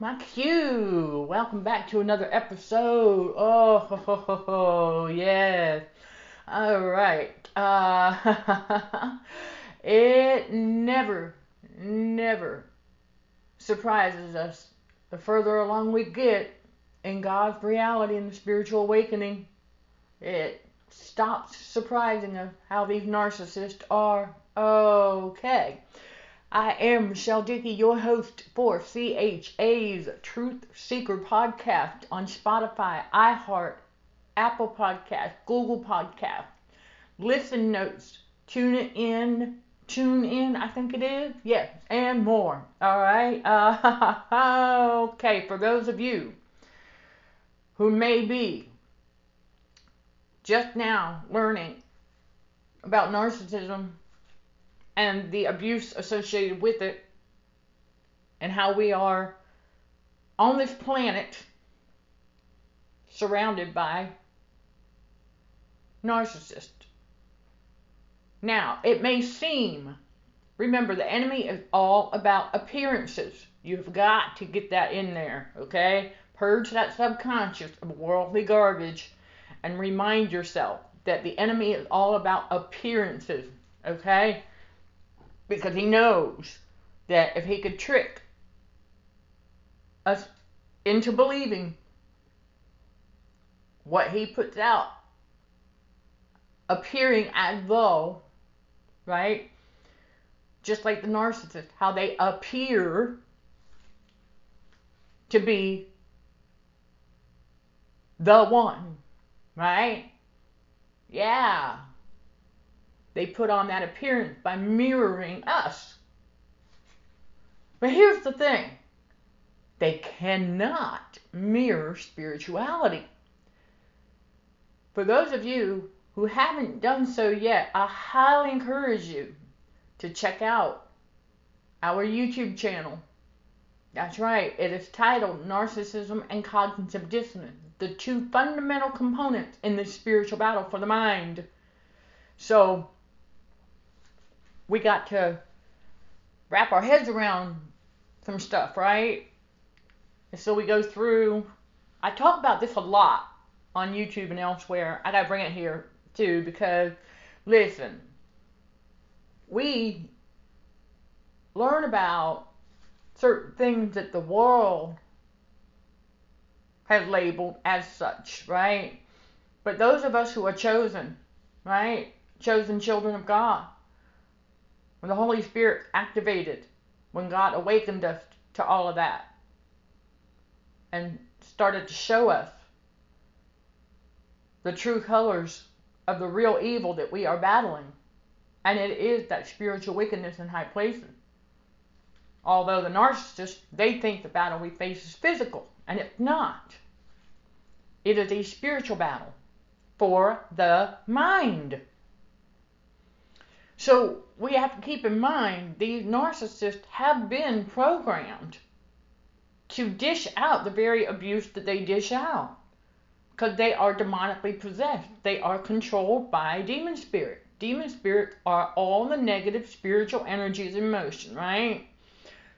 My cue. Welcome back to another episode. Oh, ho, ho, ho, ho. yes. All right. Uh, it never, never surprises us the further along we get in God's reality and the spiritual awakening. It stops surprising us how these narcissists are. Okay. I am Michelle Dickey, your host for CHA's Truth Seeker podcast on Spotify, iHeart, Apple Podcast, Google Podcast, Listen Notes, Tune In, Tune In, I think it is, yes, and more. All right. Uh, okay, for those of you who may be just now learning about narcissism and the abuse associated with it, and how we are on this planet surrounded by narcissists. Now, it may seem, remember, the enemy is all about appearances. You've got to get that in there, okay? Purge that subconscious of worldly garbage and remind yourself that the enemy is all about appearances, okay? Because he knows that if he could trick us into believing what he puts out appearing as though, right? Just like the narcissist, how they appear to be the one, right? Yeah. They put on that appearance by mirroring us. But here's the thing they cannot mirror spirituality. For those of you who haven't done so yet, I highly encourage you to check out our YouTube channel. That's right, it is titled Narcissism and Cognitive Dissonance, the two fundamental components in the spiritual battle for the mind. So, we got to wrap our heads around some stuff, right? And so we go through. I talk about this a lot on YouTube and elsewhere. I gotta bring it here too because, listen, we learn about certain things that the world has labeled as such, right? But those of us who are chosen, right? Chosen children of God, when the Holy Spirit activated, when God awakened us to all of that and started to show us the true colors of the real evil that we are battling. And it is that spiritual wickedness in high places. Although the narcissists, they think the battle we face is physical, and it's not. It is a spiritual battle for the mind. So we have to keep in mind these narcissists have been programmed to dish out the very abuse that they dish out because they are demonically possessed. They are controlled by demon spirit. Demon spirits are all the negative spiritual energies in motion, right?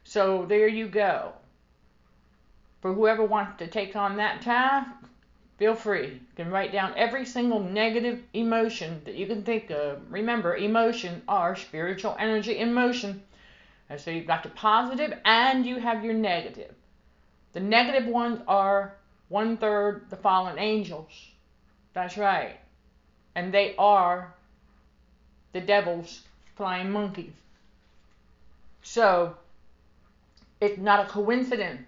So there you go. For whoever wants to take on that task, Feel free. You can write down every single negative emotion that you can think of. Remember, emotion are spiritual energy in motion. And so you've got the positive and you have your negative. The negative ones are one third the fallen angels. That's right. And they are the devil's flying monkeys. So it's not a coincidence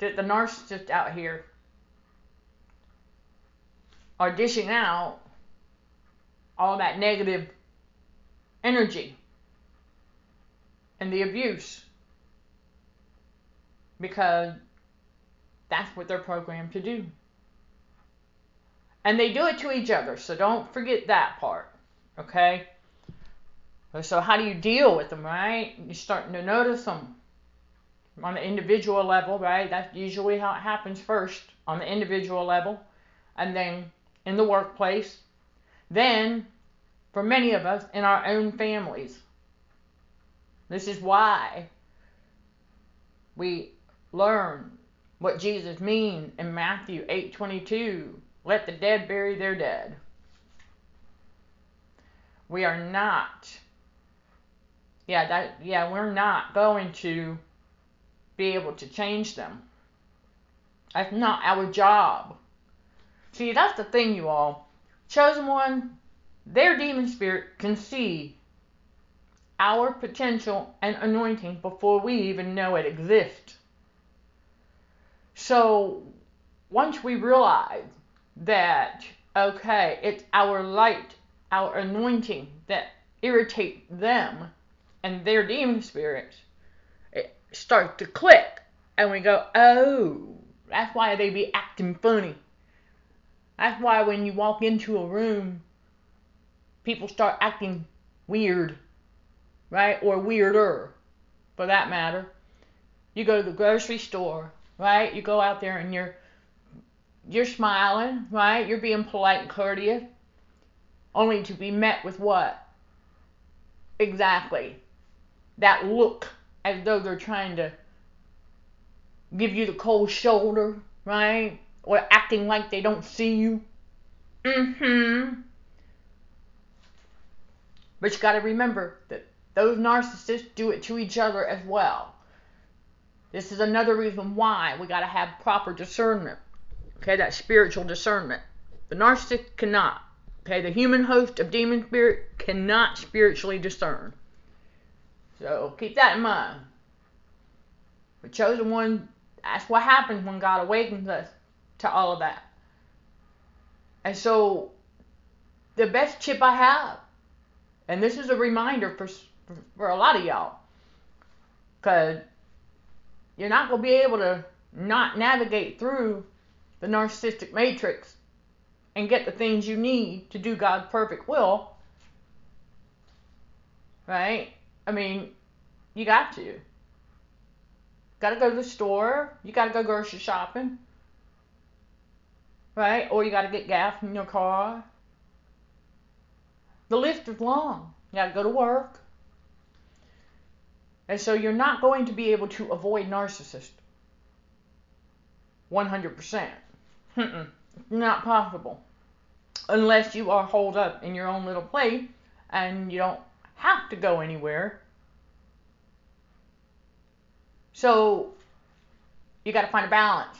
that the narcissist out here are dishing out all that negative energy and the abuse because that's what they're programmed to do. And they do it to each other, so don't forget that part, okay? So, how do you deal with them, right? You're starting to notice them on the individual level, right? That's usually how it happens first on the individual level. And then in the workplace, then for many of us in our own families. This is why we learn what Jesus means in Matthew 8:22. Let the dead bury their dead. We are not yeah, that yeah, we're not going to be able to change them. That's not our job. See, that's the thing, you all. Chosen one, their demon spirit can see our potential and anointing before we even know it exists. So once we realize that, okay, it's our light, our anointing that irritate them and their demon spirits, it starts to click. And we go, oh, that's why they be acting funny. That's why when you walk into a room, people start acting weird, right? Or weirder, for that matter. You go to the grocery store, right? You go out there and you're you're smiling, right? You're being polite and courteous, only to be met with what? Exactly. That look as though they're trying to give you the cold shoulder, right? Or acting like they don't see you. Mm-hmm. But you gotta remember that those narcissists do it to each other as well. This is another reason why we gotta have proper discernment. Okay, that spiritual discernment. The narcissist cannot. Okay, the human host of demon spirit cannot spiritually discern. So keep that in mind. The chosen one that's what happens when God awakens us to all of that. And so, the best chip I have, and this is a reminder for, for a lot of y'all, because you're not going to be able to not navigate through the narcissistic matrix and get the things you need to do God's perfect will. Right? I mean, you got to. Gotta go to the store. You gotta go grocery shopping. Right? Or you gotta get gas in your car. The list is long. You gotta go to work. And so you're not going to be able to avoid narcissist. 100%. Mm-mm. Not possible. Unless you are holed up in your own little place and you don't have to go anywhere so you got to find a balance.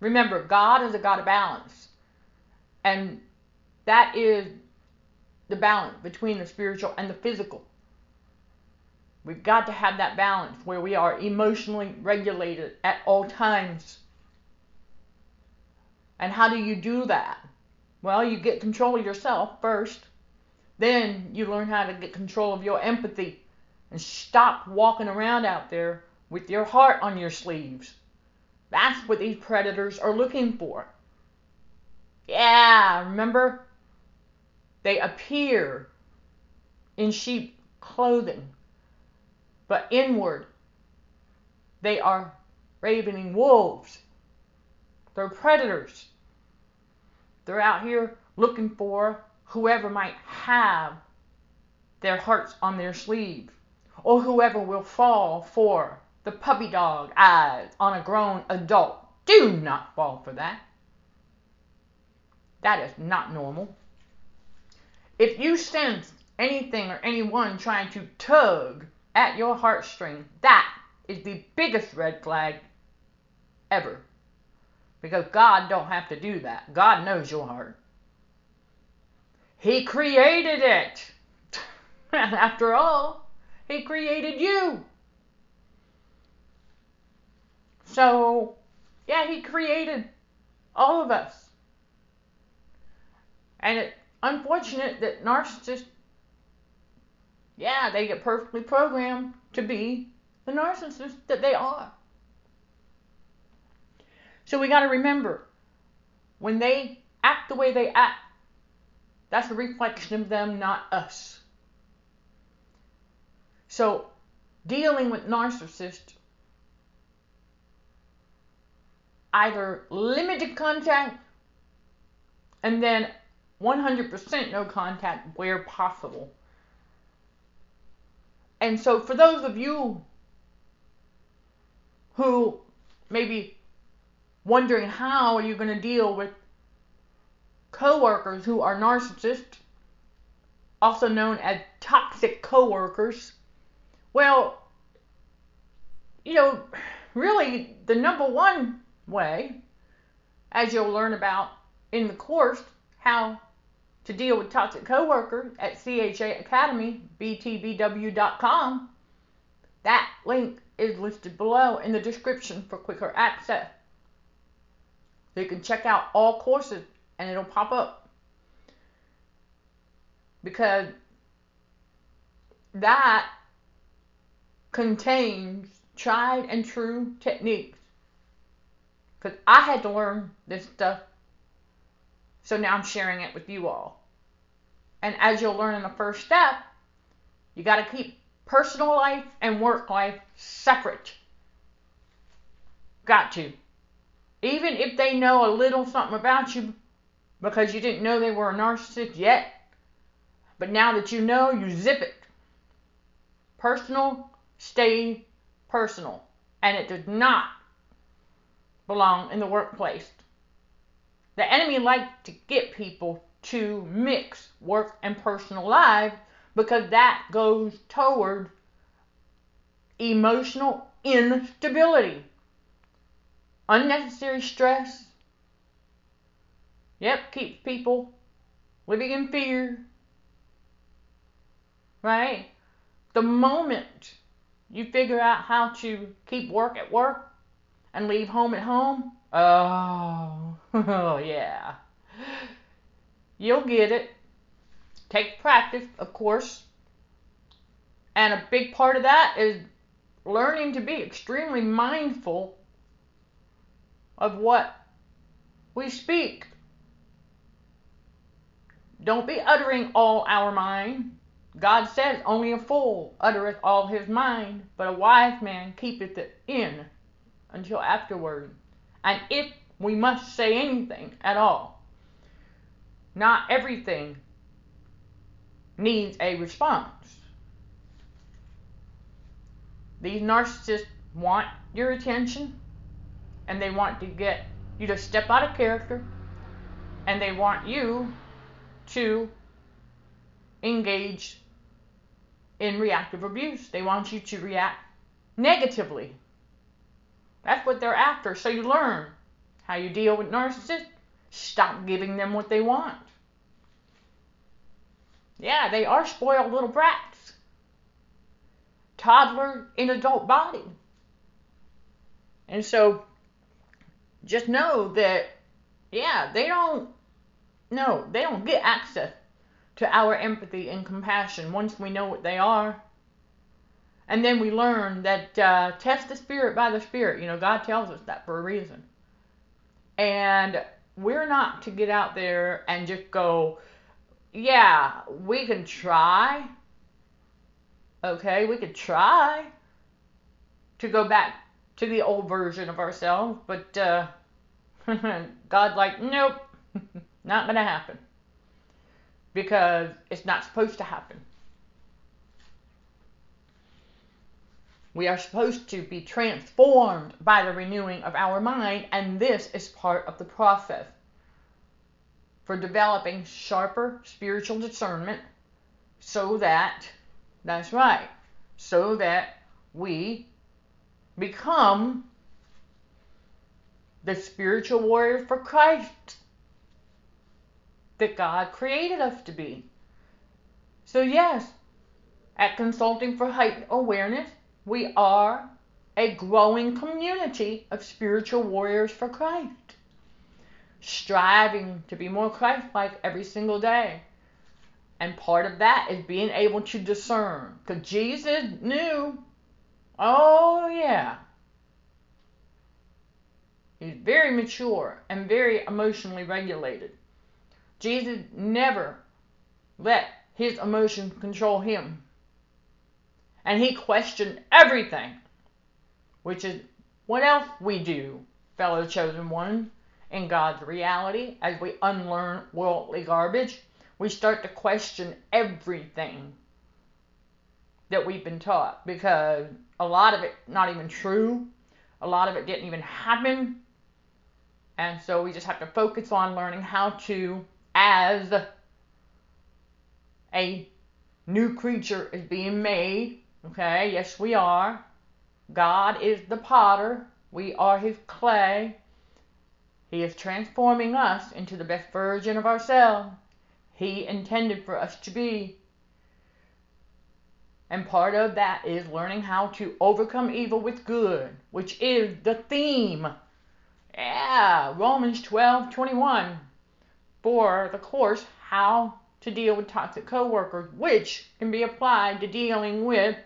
Remember, God is a God of balance. And that is the balance between the spiritual and the physical. We've got to have that balance where we are emotionally regulated at all times. And how do you do that? Well, you get control of yourself first. Then you learn how to get control of your empathy and stop walking around out there with your heart on your sleeves. That's what these predators are looking for. Yeah, remember? They appear in sheep clothing, but inward they are ravening wolves. They're predators. They're out here looking for whoever might have their hearts on their sleeve or whoever will fall for the puppy dog eyes on a grown adult. Do not fall for that. That is not normal. If you sense anything or anyone trying to tug at your heartstring, that is the biggest red flag ever. Because God don't have to do that. God knows your heart. He created it. and After all, he created you. So, yeah, He created all of us. And it's unfortunate that narcissists, yeah, they get perfectly programmed to be the narcissists that they are. So we got to remember when they act the way they act, that's a reflection of them, not us. So, dealing with narcissists, either limited contact and then 100% no contact where possible. And so, for those of you who may be wondering how are you going to deal with coworkers who are narcissists, also known as toxic coworkers. Well, you know, really the number one way, as you'll learn about in the course, how to deal with toxic coworkers at CHA Academy, btbw.com. That link is listed below in the description for quicker access. You can check out all courses and it'll pop up. Because that contains tried and true techniques. Because I had to learn this stuff. So now I'm sharing it with you all. And as you'll learn in the first step, you got to keep personal life and work life separate. Got to. Even if they know a little something about you because you didn't know they were a narcissist yet. But now that you know, you zip it. Personal, stay personal. And it does not belong in the workplace. The enemy likes to get people to mix work and personal life because that goes toward emotional instability, unnecessary stress. Yep, keeps people living in fear. Right? The moment you figure out how to keep work at work and leave home at home, oh, oh yeah. You'll get it. Take practice, of course. And a big part of that is learning to be extremely mindful of what we speak. Don't be uttering all our mind. God says, Only a fool uttereth all his mind, but a wise man keepeth it in until afterward. And if we must say anything at all, not everything needs a response. These narcissists want your attention and they want to get you to step out of character and they want you to engage in reactive abuse. They want you to react negatively. That's what they're after. So you learn how you deal with narcissists. Stop giving them what they want. Yeah, they are spoiled little brats. Toddler in adult body. And so just know that, yeah, they don't, no, they don't get access to our empathy and compassion once we know what they are. And then we learn that uh, test the spirit by the spirit. You know, God tells us that for a reason. And we're not to get out there and just go, yeah, we can try. Okay, we could try to go back to the old version of ourselves, but uh, God's like, nope, not gonna happen because it's not supposed to happen. We are supposed to be transformed by the renewing of our mind, and this is part of the process for developing sharper spiritual discernment so that, that's right, so that we become the spiritual warrior for Christ that God created us to be. So, yes, at Consulting for Heightened Awareness, we are a growing community of spiritual warriors for Christ, striving to be more Christ like every single day. And part of that is being able to discern. Because Jesus knew, oh, yeah. He's very mature and very emotionally regulated. Jesus never let his emotions control him. And he questioned everything, which is what else we do, fellow chosen one, in God's reality as we unlearn worldly garbage. We start to question everything that we've been taught because a lot of it not even true. a lot of it didn't even happen. And so we just have to focus on learning how to, as a new creature is being made. Okay, yes, we are. God is the potter, we are his clay. He is transforming us into the best version of ourselves He intended for us to be. And part of that is learning how to overcome evil with good, which is the theme. Yeah, Romans 12 21 for the course, How to Deal with Toxic Coworkers, which can be applied to dealing with,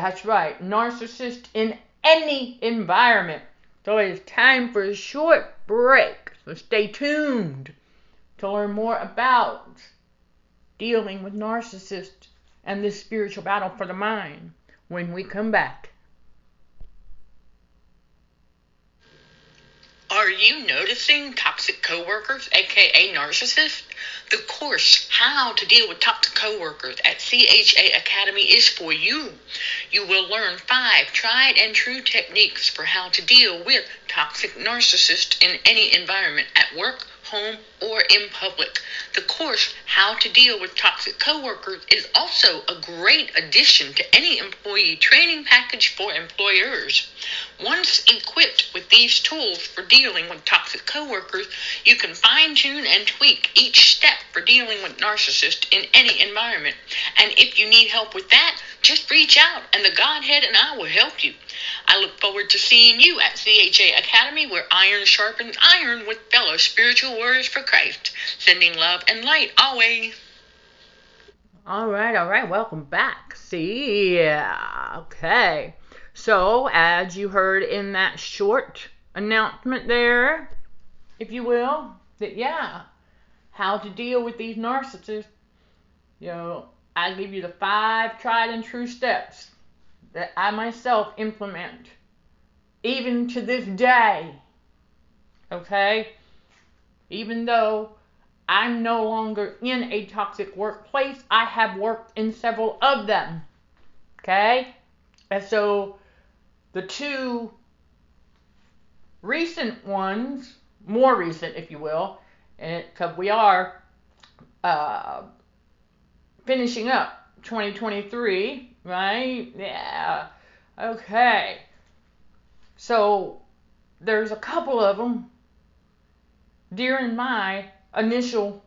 that's right, narcissist in any environment. So it is time for a short break. So stay tuned to learn more about dealing with narcissists and this spiritual battle for the mind when we come back. Are you noticing toxic coworkers, aka narcissists? The course How to Deal with Toxic Coworkers at CHA Academy is for you. You will learn five tried and true techniques for how to deal with toxic narcissists in any environment at work, home, or in public. The course, How to Deal with Toxic Coworkers, is also a great addition to any employee training package for employers. Once equipped with these tools for dealing with toxic coworkers, you can fine tune and tweak each step for dealing with narcissists in any environment. And if you need help with that, just reach out and the Godhead and I will help you. I look forward to seeing you at CHA Academy where iron sharpens iron with fellow spiritual warriors for Christ, sending love and light always. All right, all right, welcome back. See, yeah, okay. So, as you heard in that short announcement there, if you will, that yeah, how to deal with these narcissists, you know, I give you the five tried and true steps that I myself implement, even to this day. Okay? Even though I'm no longer in a toxic workplace, I have worked in several of them. Okay? And so the two recent ones, more recent, if you will, because we are uh, finishing up 2023, right? Yeah. Okay. So there's a couple of them during my initial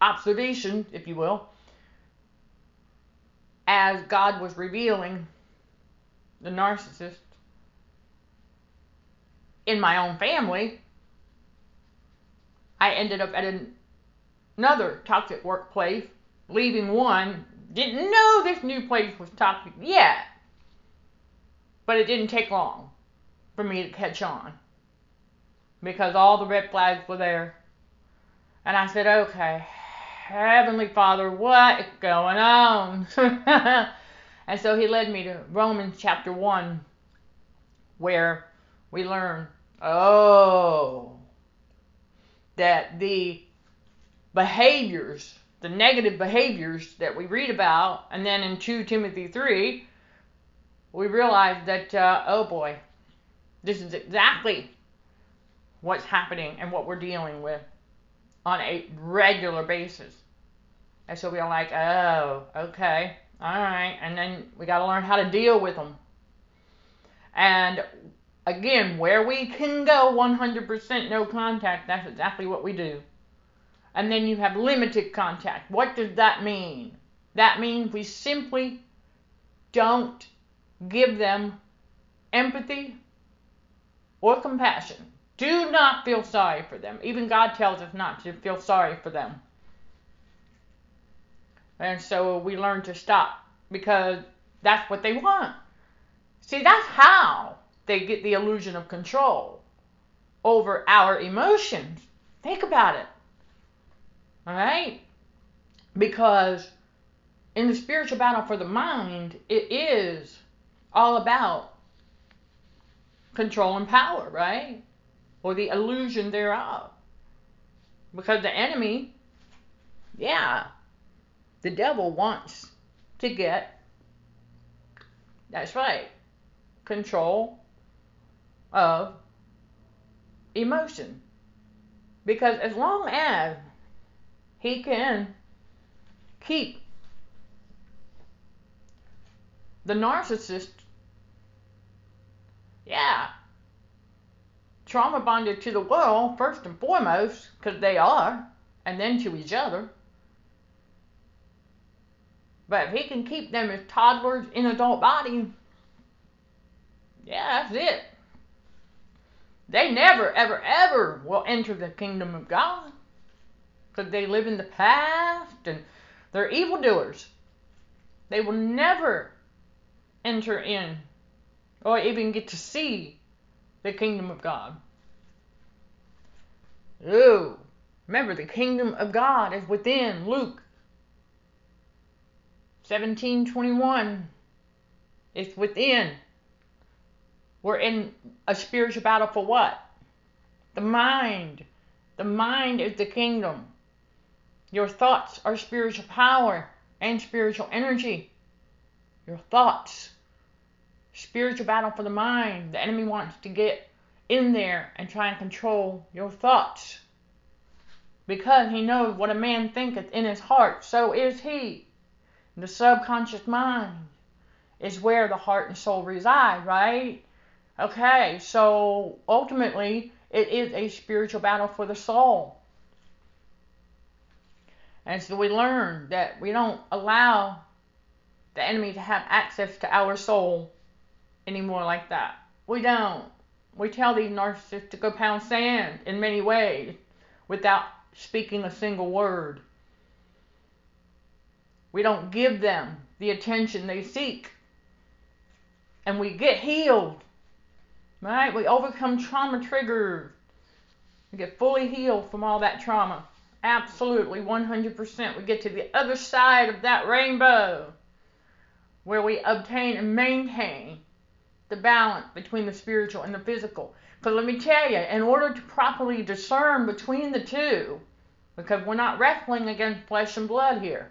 observation, if you will, as God was revealing the narcissist in my own family. I ended up at an another toxic workplace, leaving one. Didn't know this new place was toxic yet, but it didn't take long for me to catch on because all the red flags were there. And I said, okay, Heavenly Father, what is going on? and so he led me to Romans chapter 1, where we learn, oh, that the behaviors, the negative behaviors that we read about, and then in 2 Timothy 3, we realize that, uh, oh boy, this is exactly what's happening and what we're dealing with on a regular basis. And so we're like, oh, okay, all right. And then we got to learn how to deal with them. And again, where we can go 100% no contact, that's exactly what we do and then you have limited contact. What does that mean? That means we simply don't give them empathy or compassion. Do not feel sorry for them. Even God tells us not to feel sorry for them. And so we learn to stop because that's what they want. See, that's how they get the illusion of control over our emotions. Think about it. All right? Because in the spiritual battle for the mind, it is all about control and power, right? Or the illusion thereof. Because the enemy, yeah, the devil wants to get, that's right, control of emotion. Because as long as he can keep the narcissist, yeah, trauma bonded to the world first and foremost, because they are, and then to each other. But if he can keep them as toddlers in adult bodies, yeah, that's it. They never, ever, ever will enter the kingdom of God because they live in the past and they're evildoers. They will never enter in or even get to see the kingdom of God. Ooh, remember the kingdom of God is within Luke 1721. It's within. We're in a spiritual battle for what? The mind. The mind is the kingdom. Your thoughts are spiritual power and spiritual energy. Your thoughts. Spiritual battle for the mind. The enemy wants to get in there and try and control your thoughts. Because he knows what a man thinketh in his heart, so is he. The subconscious mind is where the heart and soul reside, right? Okay, so ultimately, it is a spiritual battle for the soul. And so we learn that we don't allow the enemy to have access to our soul anymore like that. We don't. We tell these narcissists to go pound sand in many ways without speaking a single word. We don't give them the attention they seek. And we get healed. Right? We overcome trauma triggers. We get fully healed from all that trauma. Absolutely, 100%. We get to the other side of that rainbow where we obtain and maintain the balance between the spiritual and the physical. Because let me tell you, in order to properly discern between the two, because we're not wrestling against flesh and blood here,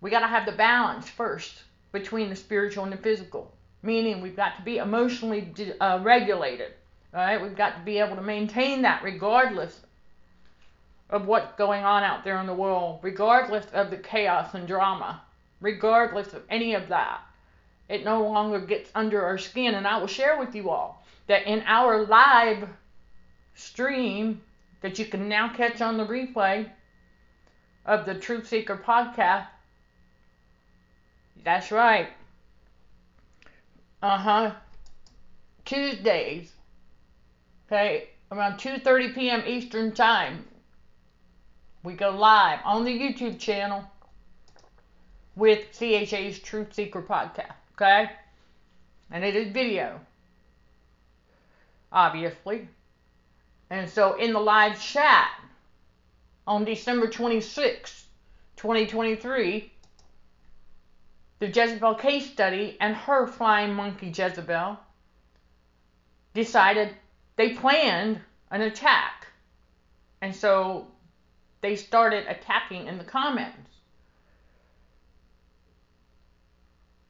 we got to have the balance first between the spiritual and the physical. Meaning we've got to be emotionally uh, regulated. Right? We've got to be able to maintain that regardless of what's going on out there in the world, regardless of the chaos and drama, regardless of any of that. It no longer gets under our skin. And I will share with you all that in our live stream that you can now catch on the replay of the Truth Seeker podcast, that's right. Uh huh. Tuesdays. Okay, around 2:30 p.m. Eastern Time. We go live on the YouTube channel with CHA's Truth Seeker podcast. Okay? And it is video. Obviously. And so in the live chat on December 26, 2023, the Jezebel case study and her flying monkey Jezebel decided they planned an attack. And so they started attacking in the comments.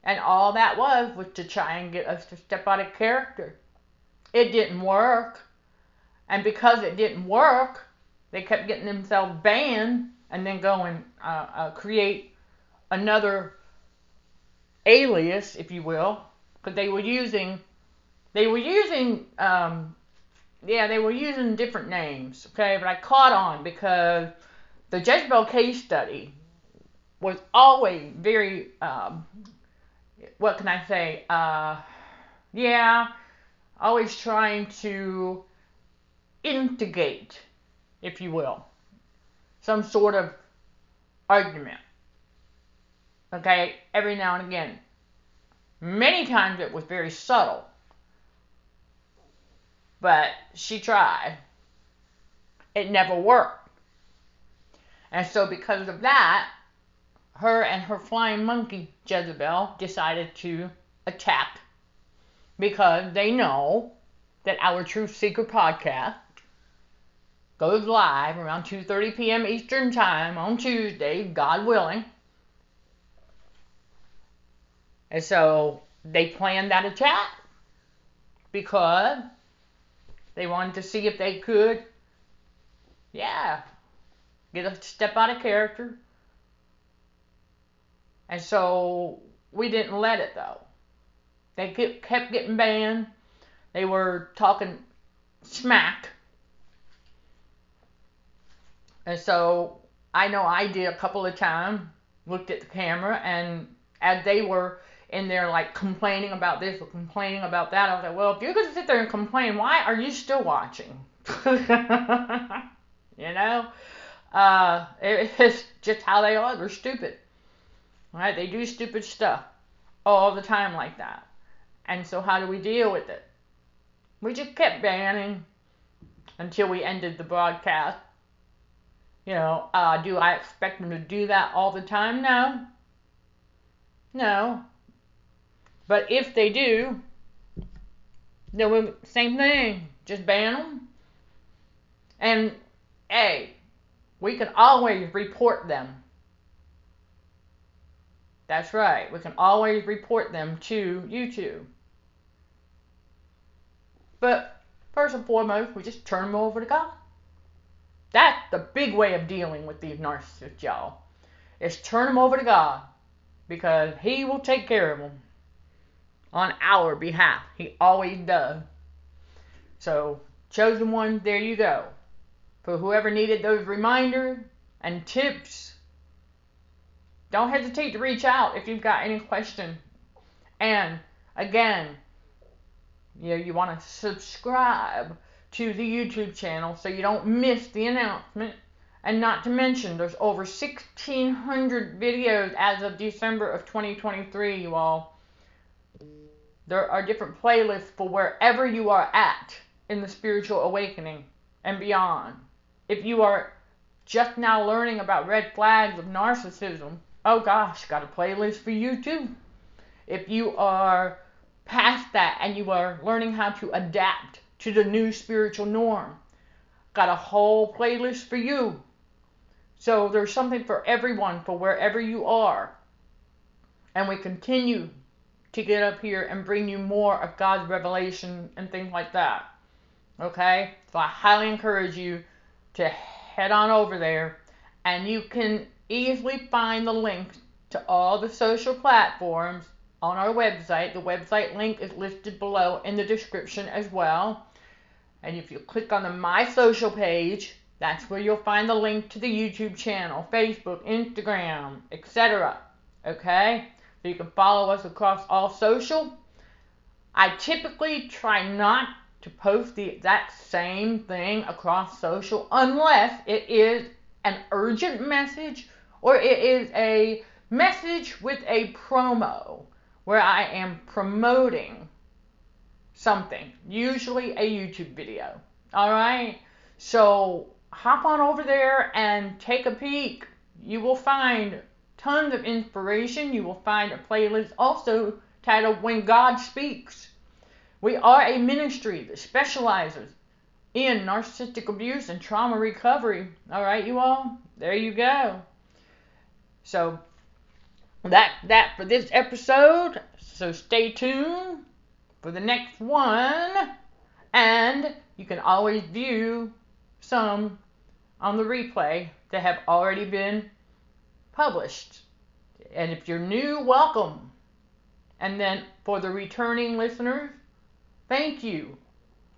And all that was was to try and get us to step out of character. It didn't work. And because it didn't work, they kept getting themselves banned and then go and uh, uh, create another alias, if you will, because they were using they were using um, yeah they were using different names. Okay, but I caught on because the Jezebel case study was always very um, what can I say? Uh, yeah, always trying to instigate, if you will, some sort of argument. Okay, every now and again. Many times it was very subtle. But she tried. It never worked. And so, because of that, her and her flying monkey Jezebel decided to attack because they know that our Truth Seeker podcast goes live around 2:30 p.m. Eastern Time on Tuesday, God willing. And so they planned that attack because they wanted to see if they could, yeah, get a step out of character. And so we didn't let it though. They kept getting banned. They were talking smack. And so I know I did a couple of times, looked at the camera, and as they were in there like complaining about this or complaining about that, I was like, well, if you're to sit there and complain, why are you still watching? you know? Uh, it's just how they are. They're stupid. Right? They do stupid stuff all the time like that. And so, how do we deal with it? We just kept banning until we ended the broadcast. You know, uh, do I expect them to do that all the time? No. No. But if they do, then we same thing. Just ban them. And hey, we can always report them. That's right. We can always report them to YouTube. But first and foremost, we just turn them over to God. That's the big way of dealing with these narcissists, y'all. Is turn them over to God because He will take care of them on our behalf. He always does. So, chosen one, there you go. For whoever needed those reminders and tips, don't hesitate to reach out if you've got any question. And again, you know, you want to subscribe to the YouTube channel so you don't miss the announcement. And not to mention, there's over 1,600 videos as of December of 2023, you all. There are different playlists for wherever you are at in the spiritual awakening and beyond. If you are just now learning about red flags of narcissism, oh gosh, got a playlist for you too. If you are past that and you are learning how to adapt to the new spiritual norm, got a whole playlist for you. So there's something for everyone for wherever you are. And we continue to get up here and bring you more of God's revelation and things like that. Okay? So I highly encourage you to head on over there and you can easily find the link to all the social platforms on our website. The website link is listed below in the description as well. And if you click on the My Social page, that's where you'll find the link to the YouTube channel, Facebook, Instagram, etc. Okay? So you can follow us across all social. I typically try not to post the exact same thing across social unless it is an urgent message or it is a message with a promo where I am promoting something, usually a YouTube video. All right? So hop on over there and take a peek. You will find tons of inspiration. You will find a playlist also titled When God Speaks. We are a ministry that specializes in narcissistic abuse and trauma recovery. All right, you all? There you go. So that that for this episode. So stay tuned for the next one. And you can always view some on the replay that have already been published. And if you're new, welcome. And then for the returning listeners, thank you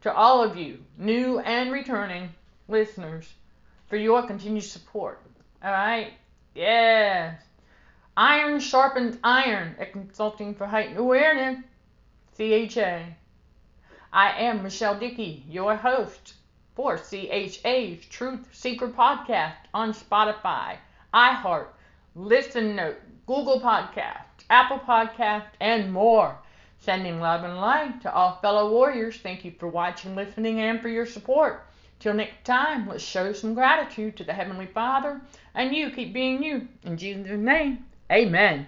to all of you, new and returning listeners, for your continued support. All right? Yes. Iron sharpens iron at Consulting for Heightened Awareness, CHA. I am Michelle Dickey, your host for CHA's Truth Seeker podcast on Spotify, iHeart, Listen Note, Google Podcast, Apple Podcast, and more. Sending love and light to all fellow warriors. Thank you for watching, listening, and for your support. Till next time, let's show some gratitude to the Heavenly Father, and you keep being you. In Jesus' name, amen.